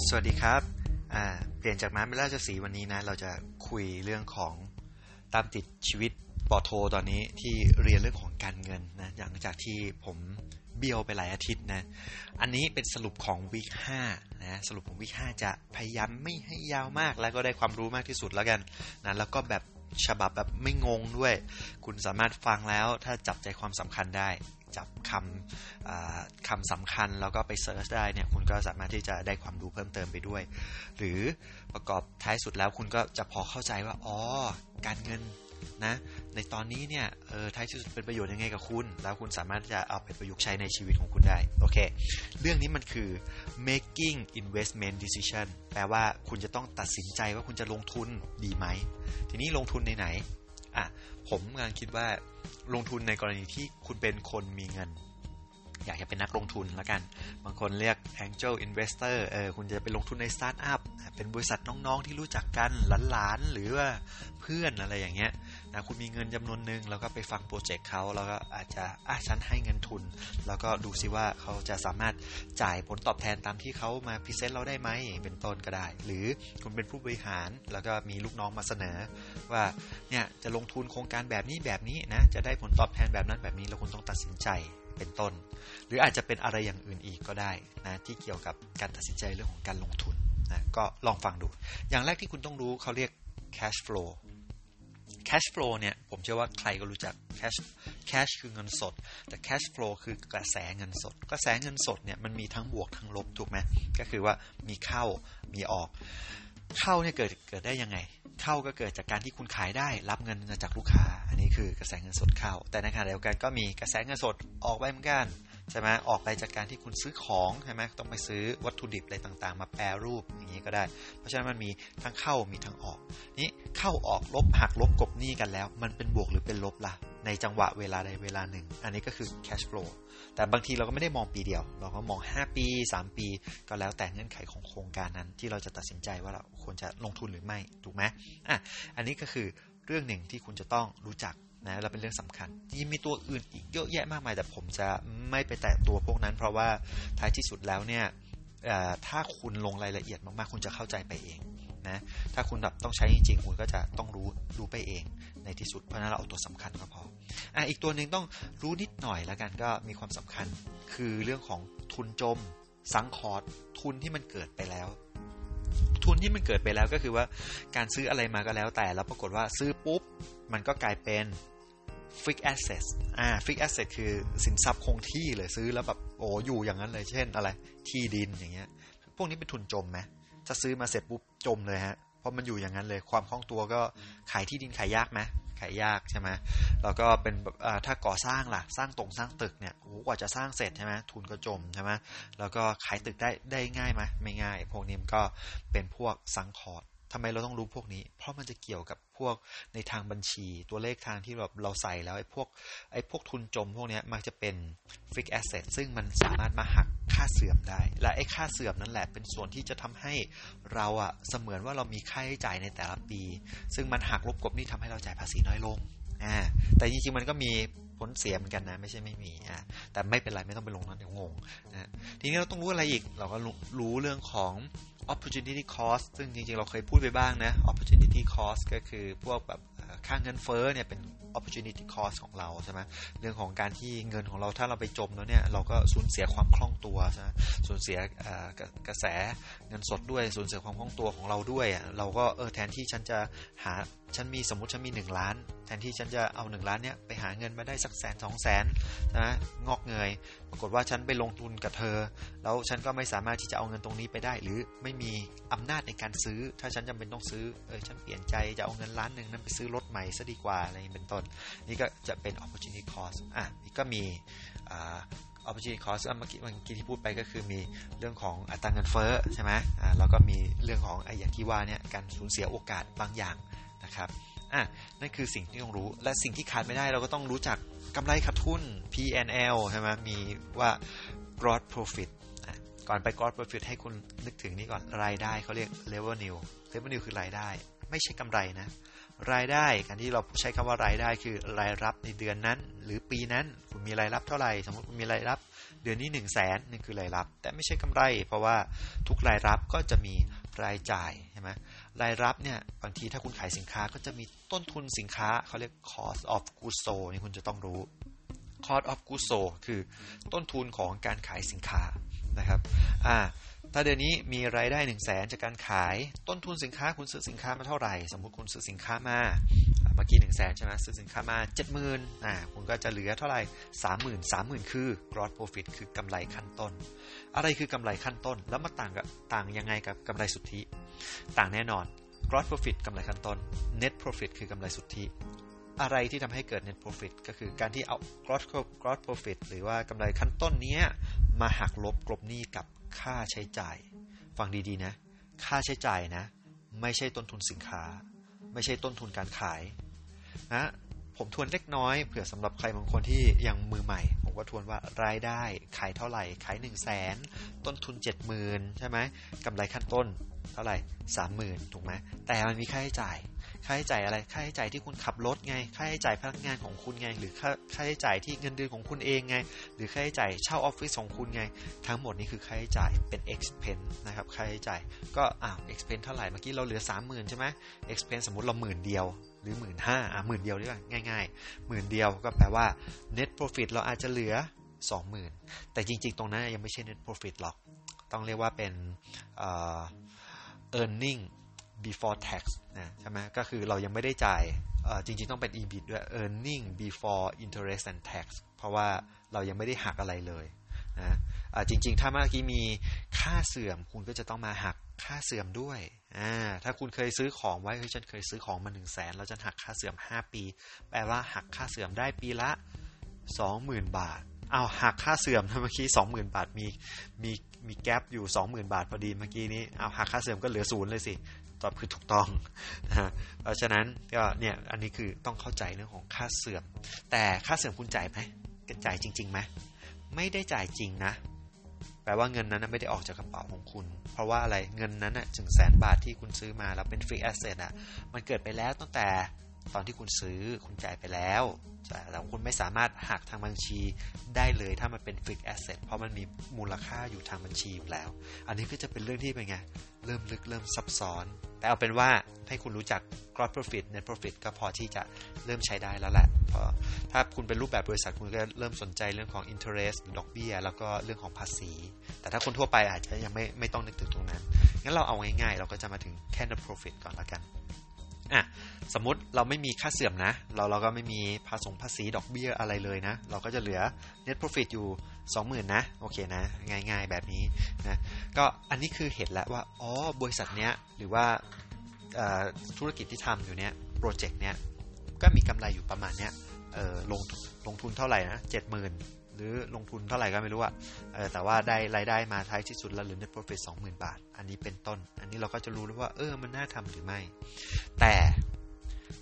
สวัสดีครับ เปลี่ยนจากม้าเป็นราชสีวันนี้นะ เราจะคุยเรื่องของตามติดชีวิตปอโทตอนนี้ที่เรียนเรื่องของการเงินนะ หลังจากที่ผมเบี้ยวไปหลายอาทิตย์นะ อันนี้เป็นสรุปของวีคห้านะ สรุปของวีคห้าจะพยายามไม่ให้ยาวมาก แล้วก็ได้ความรู้มากที่สุดแล้วกันนะ แล้วก็แบบ ฉบับแบบไม่งงด้วย คุณสามารถฟังแล้วถ้าจับใจความสำคัญได้ จับคำคำสำคัญแล้วก็ไปเซิร์ชได้เนี่ยคุณก็สามารถที่จะได้ความรู้เพิ่มเติมไปด้วย หรือประกอบท้ายสุดแล้วคุณก็จะพอเข้าใจว่าอ๋อการเงิน นะในตอนนี้เนี่ยเออท้ายสุดเป็นประโยชน์ยังไงกับคุณ แล้วคุณสามารถจะเอาไปประยุกต์ใช้ในชีวิตของคุณได้โอเค เรื่องนี้มันคือ making investment decision แปลว่าคุณจะต้องตัดสินใจว่าคุณจะลงทุนดีไหม ทีนี้ลงทุนในไหนอะผมกำลังคิดว่าลงทุนในกรณีที่คุณเป็นคนมีเงิน อยากจะเป็นนักลงทุนละกัน บางคนเรียก angel investor เออคุณจะไปลงทุนในสตาร์ทอัพเป็นบริษัทน้องๆที่รู้จักกันหลานๆหรือว่าเพื่อนอะไรอย่างเงี้ย นะคุณมีเงินจำนวนหนึ่งแล้วก็ไปฟังโปรเจกต์เขาแล้วก็อาจจะอะฉันให้เงินทุน แล้วก็ดูซิว่าเขาจะสามารถจ่ายผลตอบแทนตามที่เขามา present เราได้ไหมเป็นต้นก็ได้ หรือคุณเป็นผู้บริหารแล้วก็มีลูกน้องมาเสนอ ว่าเนี่ยจะลงทุนโครงการแบบนี้แบบนี้นะจะได้ผลตอบแทนแบบนั้นแบบนี้แล้วคุณต้องตัดสินใจเป็นต้น หรืออาจจะเป็นอะไรอย่างอื่นอีกก็ได้นะที่เกี่ยวกับการตัดสินใจเรื่องของการลงทุนนะก็ลองฟังดู อย่างแรกที่คุณต้องรู้เขาเรียก cash flow cash flow เนี่ยผมเชื่อว่าใครก็รู้จัก cash cash คือเงินสด แต่ cash flow คือกระแสเงินสด กระแสเงินสดเนี่ยมันมีทั้งบวกทั้งลบถูกไหมก็คือว่ามีเข้ามีออก เข้าเนี่ยเกิดเกิดได้ยังไง เข้าก็เกิดจากการที่คุณขายได้รับเงินจากลูกค้า อันนี้คือกระแสเงินสดเข้า แต่ในขณะเดียวกันก็มีกระแสเงินสดออกไปเหมือนกัน ใช่ไหมออกไปจากการที่คุณซื้อของใช่ไหมต้องไปซื้อวัตถุดิบอะไรต่างๆ มาแปรรูปอย่างนี้ก็ได้ เพราะฉะนั้นมันมีทั้งเข้ามีทั้งออก นี้เข้าออกลบหักลบกบหนี้กันแล้ว มันเป็นบวกหรือเป็นลบล่ะ ในจังหวะเวลาใดเวลาหนึ่ง อันนี้ก็คือ cash flow แต่บางทีเราก็ไม่ได้มองปีเดียว เราก็มอง 5 ปี 3 ปี ก็แล้วแต่เงื่อนไขของโครงการนั้น ที่เราจะตัดสินใจว่าเราควรจะลงทุนหรือไม่ถูกไหมอะอันนี้ก็คือเรื่องหนึ่งที่คุณจะต้องรู้จัก นะแล้วเป็นเรื่องสำคัญจริงมีตัวอื่นอีกเยอะแยะมากมายแต่ผมจะไม่ไปแตะตัวพวกนั้น เพราะว่าท้ายที่สุดแล้วเนี่ยถ้าคุณลงรายละเอียดมากๆ คุณจะเข้าใจไปเองนะถ้าคุณแบบต้องใช้จริงๆคุณก็จะต้องรู้รู้ไปเองในที่สุดเพราะนั้นเราเอาตัวสำคัญก็พออะอีกตัวหนึ่งต้องรู้นิดหน่อยแล้วกันก็มีความสำคัญ คือเรื่องของทุนจม สังคอร์ดทุนที่มันเกิดไปแล้ว ทุนที่มันเกิดไปแล้วก็คือว่าการซื้ออะไรมาก็แล้วแต่แล้วปรากฏว่าซื้อปุ๊บมันก็กลายเป็น fixed asset อ่า fixed asset คือสินทรัพย์คงที่เลยซื้อแล้วแบบโอ้อยู่อย่างนั้นเลยเช่นอะไร ที่ดินอย่างเงี้ย พวกนี้เป็นทุนจมไหมถ้าซื้อมาเสร็จปุ๊บจมเลยฮะ เพราะมันอยู่อย่างนั้นเลย ความคล่องตัวก็ขายที่ดินขายยากไหมขายยากใช่ไหมแล้วก็เป็นแบบถ้าก่อสร้างล่ะ สร้างตรงสร้างตึกเนี่ยโอ้กว่าจะสร้างเสร็จใช่ไหมทุนก็จมใช่ไหมแล้วก็ขายตึกได้ได้ง่ายไหมไม่ง่าย พวกนี้มันก็เป็นพวก sunk cost ทำไมเราต้องรู้พวกนี้ เพราะมันจะเกี่ยวกับพวกในทางบัญชีตัวเลขทางที่แบบเราใส่แล้วไอ้พวกไอ้พวกทุนจมพวกนี้มักจะเป็น fixed asset ซึ่งมันสามารถมาหักค่าเสื่อมได้ และไอ้ค่าเสื่อมนั่นแหละเป็นส่วนที่จะทำให้เราอะเสมือนว่าเรามีค่าใช้จ่ายในแต่ละปี ซึ่งมันหักลบกบนี่ทำให้เราจ่ายภาษีน้อยลงอ่าแต่จริงๆมันก็มี ลเสียเหมือนกันนะ ไม่ใช่ไม่มีอะแต่ไม่เป็นไรไม่ต้องไปลงนั้นเดี๋ยวงงนะทีนี้เราต้องรู้อะไรอีกเราก็รู้เรื่องของ opportunity cost ซึ่งจริงๆ เราเคยพูดไปบ้างนะ opportunity cost ก็คือพวกแบบ ค่างเงินเฟ้อเนี่ยเป็น opportunity cost ของเราใช่ไหมเรื่องของการที่เงินของเราถ้าเราไปจมแล้วเนี่ยเราก็สูญเสียความคล่องตัวใช่ไหมสูญเสียกระแสเงินสดด้วยสูญเสียความคล่องตัวของเราด้วย เราก็เออแทนที่ฉันจะหาฉันมีสมมติฉันมี 1 ล้าน แทนที่ฉันจะเอา 1 ล้านเนี่ยไปหาเงินมาได้สักแสนสองแสนนะงอกเงย ปรากฏว่าฉันไปลงทุนกับเธอ แล้วฉันก็ไม่สามารถที่จะเอาเงินตรงนี้ไปได้ หรือไม่มีอำนาจในการซื้อ ถ้าฉันจำเป็นต้องซื้อเออฉันเปลี่ยนใจจะเอาเงินล้านหนึ่งนั้นไปซื้อรถใหม่ซะดีกว่าอะไรเป็นต้น นี่ก็จะเป็น opportunity cost อะนี่ก็มีอ่า opportunity cost เมื่อกี้เมื่อกี้ที่พูดไปก็คือมีเรื่องของอัตราเงินเฟ้อใช่ไหมอ่าแล้วก็มีเรื่องของไอ้อย่างที่ว่าเนี่ยการสูญเสียโอกาสบางอย่างนะครับ อะนั่นคือสิ่งที่ต้องรู้ และสิ่งที่ขาดไม่ได้เราก็ต้องรู้จักกำไรขาดทุน P&L ใช่ไหมมีว่า gross profit ก่อนไป gross profit ให้คุณนึกถึงนี่ก่อนรายได้เขาเรียก revenue revenue คือรายได้ ไม่ใช่กำไรนะ รายได้การที่เราใช้คำว่ารายได้คือรายรับในเดือนนั้น หรือปีนั้นคุณมีรายรับเท่าไหร่สมมติคุณมีรายรับเดือนนี้1นึ่งแสนนี่คือรายรับ แต่ไม่ใช่กำไร เพราะว่าทุกรายรับก็จะมีรายจ่ายใช่ไหม รายรับเนี่ยบางทีถ้าคุณขายสินค้าก็จะมีต้นทุนสินค้าเขาเรียก cost of goods sold นี่คุณจะต้องรู้ cost of goods sold คือต้นทุนของการขายสินค้านะครับอ่าถ้าเดือนนี้มีรายได้1นึ่งแสนจากการขายต้นทุนสินค้าคุณซื้อสินค้ามาเท่าไหร่ สมมุติคุณซื้อสินค้ามา เมื่อกี้หนึ่งแสนใช่ไหมซื้อสินค้ามาเจ็ดหมื่นอ่าคุณก็จะเหลือเท่าไหร่สามหมื่นสามหมื่นคือ gross profit คือกำไรขั้นต้น อะไรคือกำไรขั้นต้น แล้วมาต่างกับต่างยังไงกับกำไรสุทธิ ต่างแน่นอน gross profit กำไรขั้นต้น net profit คือกำไรสุทธิ อะไรที่ทำให้เกิด net profit ก็คือการที่เอา gross gross profit หรือว่ากำไรขั้นต้นนี้มาหักลบกลบหนี้กับค่าใช้จ่าย ฟังดีๆนะ ค่าใช้จ่ายนะ ไม่ใช่ต้นทุนสินค้า ไม่ใช่ต้นทุนการขายนะผมทวนเล็กน้อยเผื่อสำหรับใครบางคนที่ยังมือใหม่ ผมก็ทวนว่ารายได้ขายเท่าไหร่ ขาย1นึ่งแสนต้นทุน 70,000 ใช่ไหมกำไรขั้นต้นเท่าไหร่ 30,000 ถูกไหมแต่มันมีค่าใช้จ่าย ค่าใช้จ่ายอะไรค่าใช้จ่ายที่คุณขับรถไง ค่าใช้จ่ายพนักงานของคุณไง หรือค่าค่าใช้จ่ายที่เงินเดือนของคุณเองไง หรือค่าใช้จ่ายเช่าออฟฟิศของคุณไง ทั้งหมดนี้คือค่าใช้จ่ายเป็น expense นะครับค่าใช้จ่ายก็อ้าว expense เท่าไหร่เมื่อกี้เราเหลือ 30,000 ใช่ไหม expense สมมติเราหมื่นเดียวหรือหมื่นห้าอะหมื่นเดียวดีกว่าง่ายๆหมื่นเดียวก็แปลว่า net profit เราอาจจะเหลือ 20,000 แต่จริงๆ ตรงนั้นยังไม่ใช่ net profit หรอก ต้องเรียกว่าเป็นเอ่อ earning before tax นะใช่ไหมก็คือเรายังไม่ได้จ่ายจริง ๆ ต้องเป็น EBIT ด้วย earning before interest and tax เพราะว่าเรายังไม่ได้หักอะไรเลยนะจริง ๆ ถ้าเมื่อกี้มีค่าเสื่อมคุณก็จะต้องมาหักค่าเสื่อมด้วย ถ้าคุณเคยซื้อของไว้เฮ้ยฉันเคยซื้อของมาหนึ่งแสนแล้วฉันหักค่าเสื่อม 5 ปี แปลว่าหักค่าเสื่อมได้ปีละ 20,000 บาท เอาหักค่าเสื่อมเมื่อกี้20,000 บาทมีมีมี gap อยู่ 20,000 บาทพอดีเมื่อกี้นี้ เอาหักค่าเสื่อมก็เหลือศูนย์เลยสิ ตอบคือถูกต้องนะเพราะฉะนั้นก็เนี่ยอันนี้คือต้องเข้าใจเรื่องของค่าเสื่อม แต่ค่าเสื่อมคุณจ่ายไหมจ่ายจริงๆไหมไม่ได้จ่ายจริงนะแปลว่าเงินนั้นไม่ได้ออกจากกระเป๋าของคุณ เพราะว่าอะไรเงินนั้นถึงแสนบาทที่คุณซื้อมาแล้วเป็น fixed asset อะมันเกิดไปแล้วตั้งแต่ ตอนที่คุณซื้อคุณจ่ายไปแล้วแต่คุณไม่สามารถหักทางบัญชีได้เลยถ้ามันเป็น fixed asset เพราะมันมีมูลค่าอยู่ทางบัญชีอยู่แล้ว อันนี้ก็จะเป็นเรื่องที่เป็นไง เริ่มลึกเริ่มซับซ้อน แต่เอาเป็นว่าให้คุณรู้จัก gross profit net profit ก็พอที่จะเริ่มใช้ได้แล้วแหละเพราะถ้าคุณเป็นรูปแบบบริษัทคุณก็เริ่มสนใจเรื่องของ interest ดอกเบี้ย แล้วก็เรื่องของภาษี แต่ถ้าคนทั่วไปอาจจะยังไม่ไม่ต้องนึกถึงตรงนั้นงั้นเราเอาง่ายๆ เราก็จะมาถึงแค่ net profit ก่อนละกัน อะสมมติเราไม่มีค่าเสื่อมนะ เราเราก็ไม่มีภาษงภาษีดอกเบี้ยอะไรเลยนะ เราก็จะเหลือ net profit อยู่ 20,000 นะ โอเคนะ ง่ายๆแบบนี้นะก็อันนี้คือเห็นแล้วว่า อ๋อบริษัทเนี้ยหรือว่าธุรกิจที่ทำอยู่เนี้ยโปรเจกต์เนี้ยก็มีกำไรอยู่ประมาณเนี้ยลงลงทุนเท่าไหร่นะ 70,000 หรือลงทุนเท่าไหร่ก็ไม่รู้อะเออแต่ว่าได้รายได้มาท้ายที่สุดแล้วหรือ net profit 20,000 บาท อันนี้เป็นต้น อันนี้เราก็จะรู้แล้วว่า เออมันน่าทำหรือไม่ แต่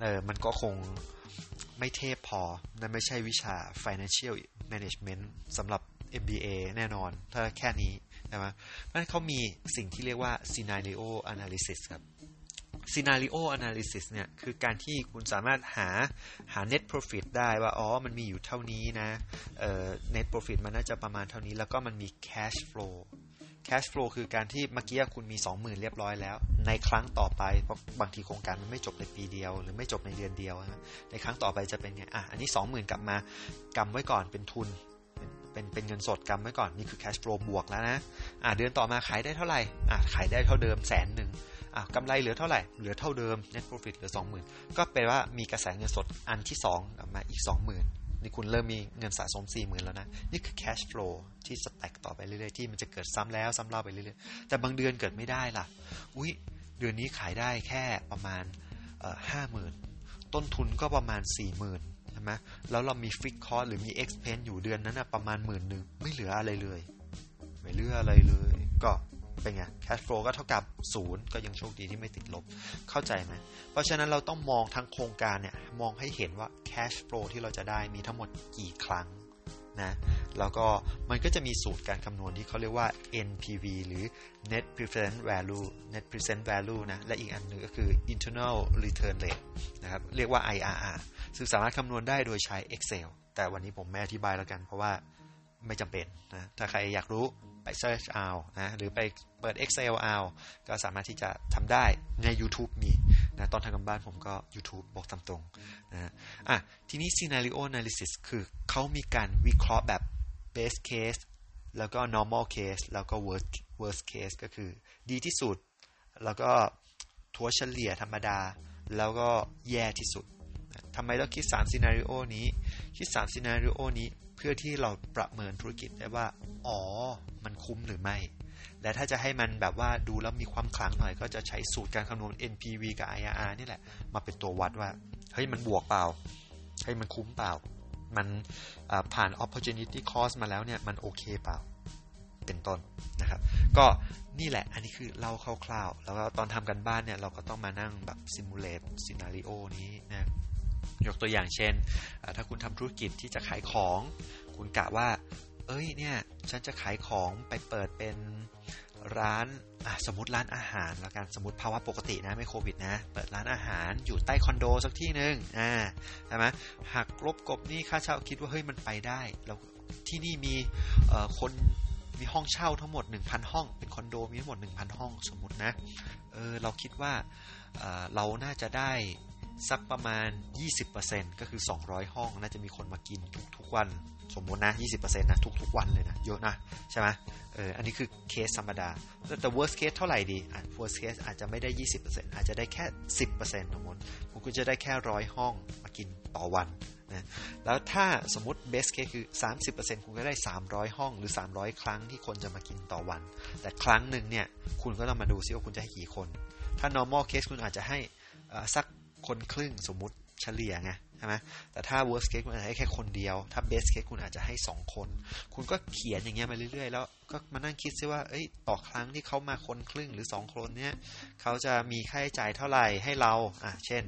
เออมันก็คงไม่เทพพอนั่นไม่ใช่วิชา financial management สำหรับ MBA แน่นอน ถ้าแค่นี้นะมเพราะฉะนั้นเขามีสิ่งที่เรียกว่า scenario analysis ครับ scenario analysis เนี่ยคือการที่คุณสามารถหาหา net profit ได้ว่า อ๋อ มันมีอยู่เท่านี้นะเอ่อ net profit มันน่าจะประมาณเท่านี้ แล้วก็มันมี cash flow cash flow คือการที่เมื่อกี้คุณมี 20,000 เรียบร้อยแล้ว ในครั้งต่อไปเพราะบางทีโครงการมันไม่จบในปีเดียว หรือไม่จบในเดือนเดียวนะในครั้งต่อไปจะเป็นไงอะอันนี้ 20,000 กลับมากำไว้ก่อนเป็นทุนเป็นเป็นเงินสดกำไว้ก่อน นี่คือ cash flow บวกแล้วนะอะเดือนต่อมาขายได้เท่าไหร่อะขายได้เท่าเดิมแสนหนึ่ง อะกำไรเหลือเท่าไหร่ เหลือเท่าเดิม net profit เหลือ 20,000 ก็แปลว่ามีกระแสเงินสดอันที่2กลับมาอีก 20,000 นี่คุณเริ่มมีเงินสะสม 4 0,000 แล้วนะ นี่คือ cash flow ที่สแต็กต่อไปเรื่อยๆ ที่มันจะเกิดซ้ำแล้วซ้ำเล่าไปเรื่อยๆ แต่บางเดือนเกิดไม่ได้ล่ะ อุ้ยเดือนนี้ขายได้แค่ประมาณห้าหมื่นต้นทุนก็ประมาณ 4 0,000ใช่ไหมแล้วเรามีฟิกคอร์หรือมี expense อยู่เดือนนั้นนะประมาณหมื่นหนึ่งไม่เหลืออะไรเลย ไม่เหลืออะไรเลย ก็ เป็นไง cash flow ก็เท่ากับศูนย์ก็ยังโชคดีที่ไม่ติดลบ เข้าใจไหม เพราะฉะนั้นเราต้องมองทั้งโครงการเนี่ย มองให้เห็นว่า cash flow ที่เราจะได้มีทั้งหมดกี่ครั้งนะ แล้วก็มันก็จะมีสูตรการคำนวณที่เขาเรียกว่า NPV หรือ Net Present Value Net Present Value นะ และอีกอันหนึ่งก็คือ Internal Return Rate นะครับ เรียกว่า IRR ซึ่งสามารถคำนวณได้โดยใช้ Excel แต่วันนี้ผมไม่อธิบายแล้วกันเพราะว่า ไม่จำเป็นนะถ้าใครอยากรู้ไป search เอานะหรือไปเปิด Excel เอาก็สามารถที่จะทำได้ใน YouTube มีนะตอนทำกันบ้านผมก็ YouTube บอกตามตรงนะอะทีนี้ scenario analysis คือเขามีการวิเคราะห์แบบ base case แล้วก็ normal case แล้วก็ worst worst case ก็คือดีที่สุด แล้วก็ถัวเฉลี่ยธรรมดา แล้วก็แย่ที่สุดทำไมต้องคิด3ซีนารีโอนี้ คิด3ซีนารีโอนี้ เพื่อที่เราประเมินธุรกิจได้ว่า อ๋อ มันคุ้มหรือไม่ และถ้าจะให้มันแบบว่าดูแล้วมีความคลังหน่อย ก็จะใช้สูตรการคำนวณ NPV กับ IRR นี่แหละ มาเป็นตัววัดว่า เฮ้ย มันบวกเปล่า เฮ้ย มันคุ้มเปล่า มันผ่าน opportunity cost มาแล้วเนี่ย มันโอเคเปล่า เป็นต้นนะครับ ก็นี่แหละ อันนี้คือเล่าคร่าวๆ แล้วก็ตอนทำกันบ้านเนี่ย เราก็ต้องมานั่งแบบ simulate scenario นี้นะ ยกตัวอย่างเช่น ถ้าคุณทำธุรกิจที่จะขายของ คุณกะว่า เอ้ยเนี่ยฉันจะขายของไปเปิดเป็นร้านสมมติร้านอาหารแล้วกันสมมติภาวะปกตินะไม่โควิดนะ เปิดร้านอาหารอยู่ใต้คอนโดสักที่หนึ่งอ่าใช่ไหมหักลบกบนี่ค่าเช่าคิดว่าเฮ้ยมันไปได้แล้วที่นี่มีคนมีห้องเช่าทั้งหมด 1,000 ห้อง เป็นคอนโดมีทั้งหมด 1,000 ห้องสมมตินะเออเราคิดว่าเเราน่าจะได้ สักประมาณ 20%ก็คือ 200 ห้องน่าจะมีคนมากินทุกๆวัน สมมตินะ 20%นะทุกๆวันเลยนะเยอะนะใช่ไหมเอออันนี้คือเคสธรรมดา แต่ worst case เท่าไหร่ดีอะ worst case อาจจะไม่ได้ 20%อาจจะได้แค่ 10%สมมติคุณก็จะได้แค่ร้อยห้องมากินต่อวันนะแล้วถ้าสมมติ best case คือ 30%คุณก็ได้ 300 ห้องหรือ 300 ครั้งที่คนจะมากินต่อวัน แต่ครั้งหนึ่งเนี่ยคุณก็ต้องมาดูซิว่าคุณจะให้กี่คน ถ้า normal case คุณอาจจะให้สัก คนครึ่งสมมติเฉลี่ยไงใช่ไหมแต่ถ้า worst case คุณอาจจะให้แค่คนเดียว ถ้า best case คุณอาจจะให้สองคน คุณก็เขียนอย่างเงี้ยมาเรื่อยๆ แล้วก็มานั่งคิดซิว่าเอ้ยต่อครั้งที่เขามาคนครึ่งหรือสองคนเนี้ยเขาจะมีค่าใช้จ่ายเท่าไหร่ให้เราอะเช่น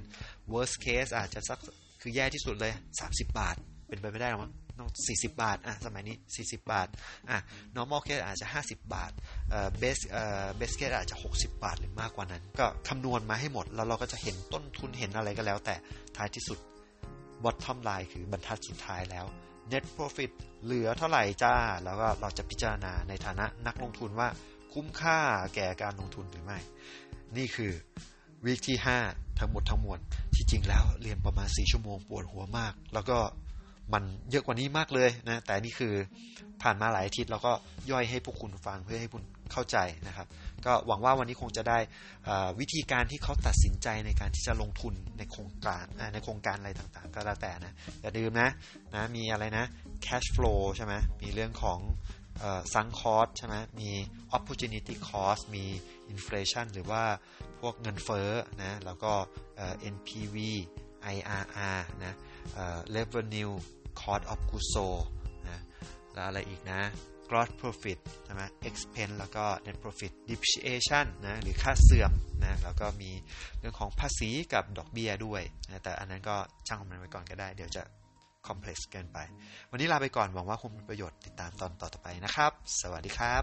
worst case อาจจะสักคือแย่ที่สุดเลย 30 บาท เป็นไปไม่ได้หรอมั้ง ต้อง40บาทอะสมัยนี้40บาทอะ normal case อาจจะ50บาทเอ่อ best เอ่อ best case อาจจะ60บาทหรือมากกว่านั้น ก็คำนวณมาให้หมด แล้วเราก็จะเห็นต้นทุนเห็นอะไรก็แล้ว แต่ท้ายที่สุด bottom line คือบรรทัดสุดท้ายแล้ว net profit เหลือเท่าไหร่จ้า แล้วก็เราจะพิจารณาในฐานะนักลงทุนว่าคุ้มค่าแก่การลงทุนหรือไม่ นี่คือวีคที่ 5 ทั้งหมดทั้งมวลที่จริงแล้วเรียนประมาณ 4 ชั่วโมงปวดหัวมาก แล้วก็ มันเยอะกว่านี้มากเลยนะ แต่นี่คือผ่านมาหลายอาทิตย์แล้วก็ย่อยให้พวกคุณฟังเพื่อให้คุณเข้าใจนะครับ ก็หวังว่าวันนี้คงจะได้วิธีการที่เขาตัดสินใจในการที่จะลงทุนในโครงการในโครงการอะไรต่างๆ ก็แล้วแต่นะอย่าลืมนะนะมีอะไรนะ cash flow ใช่ไหมมีเรื่องของซังคอสใช่ไหมมี opportunity cost มี inflation หรือว่าพวกเงินเฟ้อนะแล้วก็ NPV IRR นะ revenue cost of goods sold นะแล้วอะไรอีกนะ gross profit ใช่ไหม expense แล้วก็ net profit depreciation นะหรือค่าเสื่อมนะแล้วก็มีเรื่องของภาษีกับดอกเบี้ยด้วยนะแต่อันนั้นก็ช่างมันไว้ก่อนก็ได้ เดี๋ยวจะ complex เกินไป วันนี้ลาไปก่อนหวังว่าคงมีประโยชน์ติดตามตอนต่อไปนะครับ สวัสดีครับ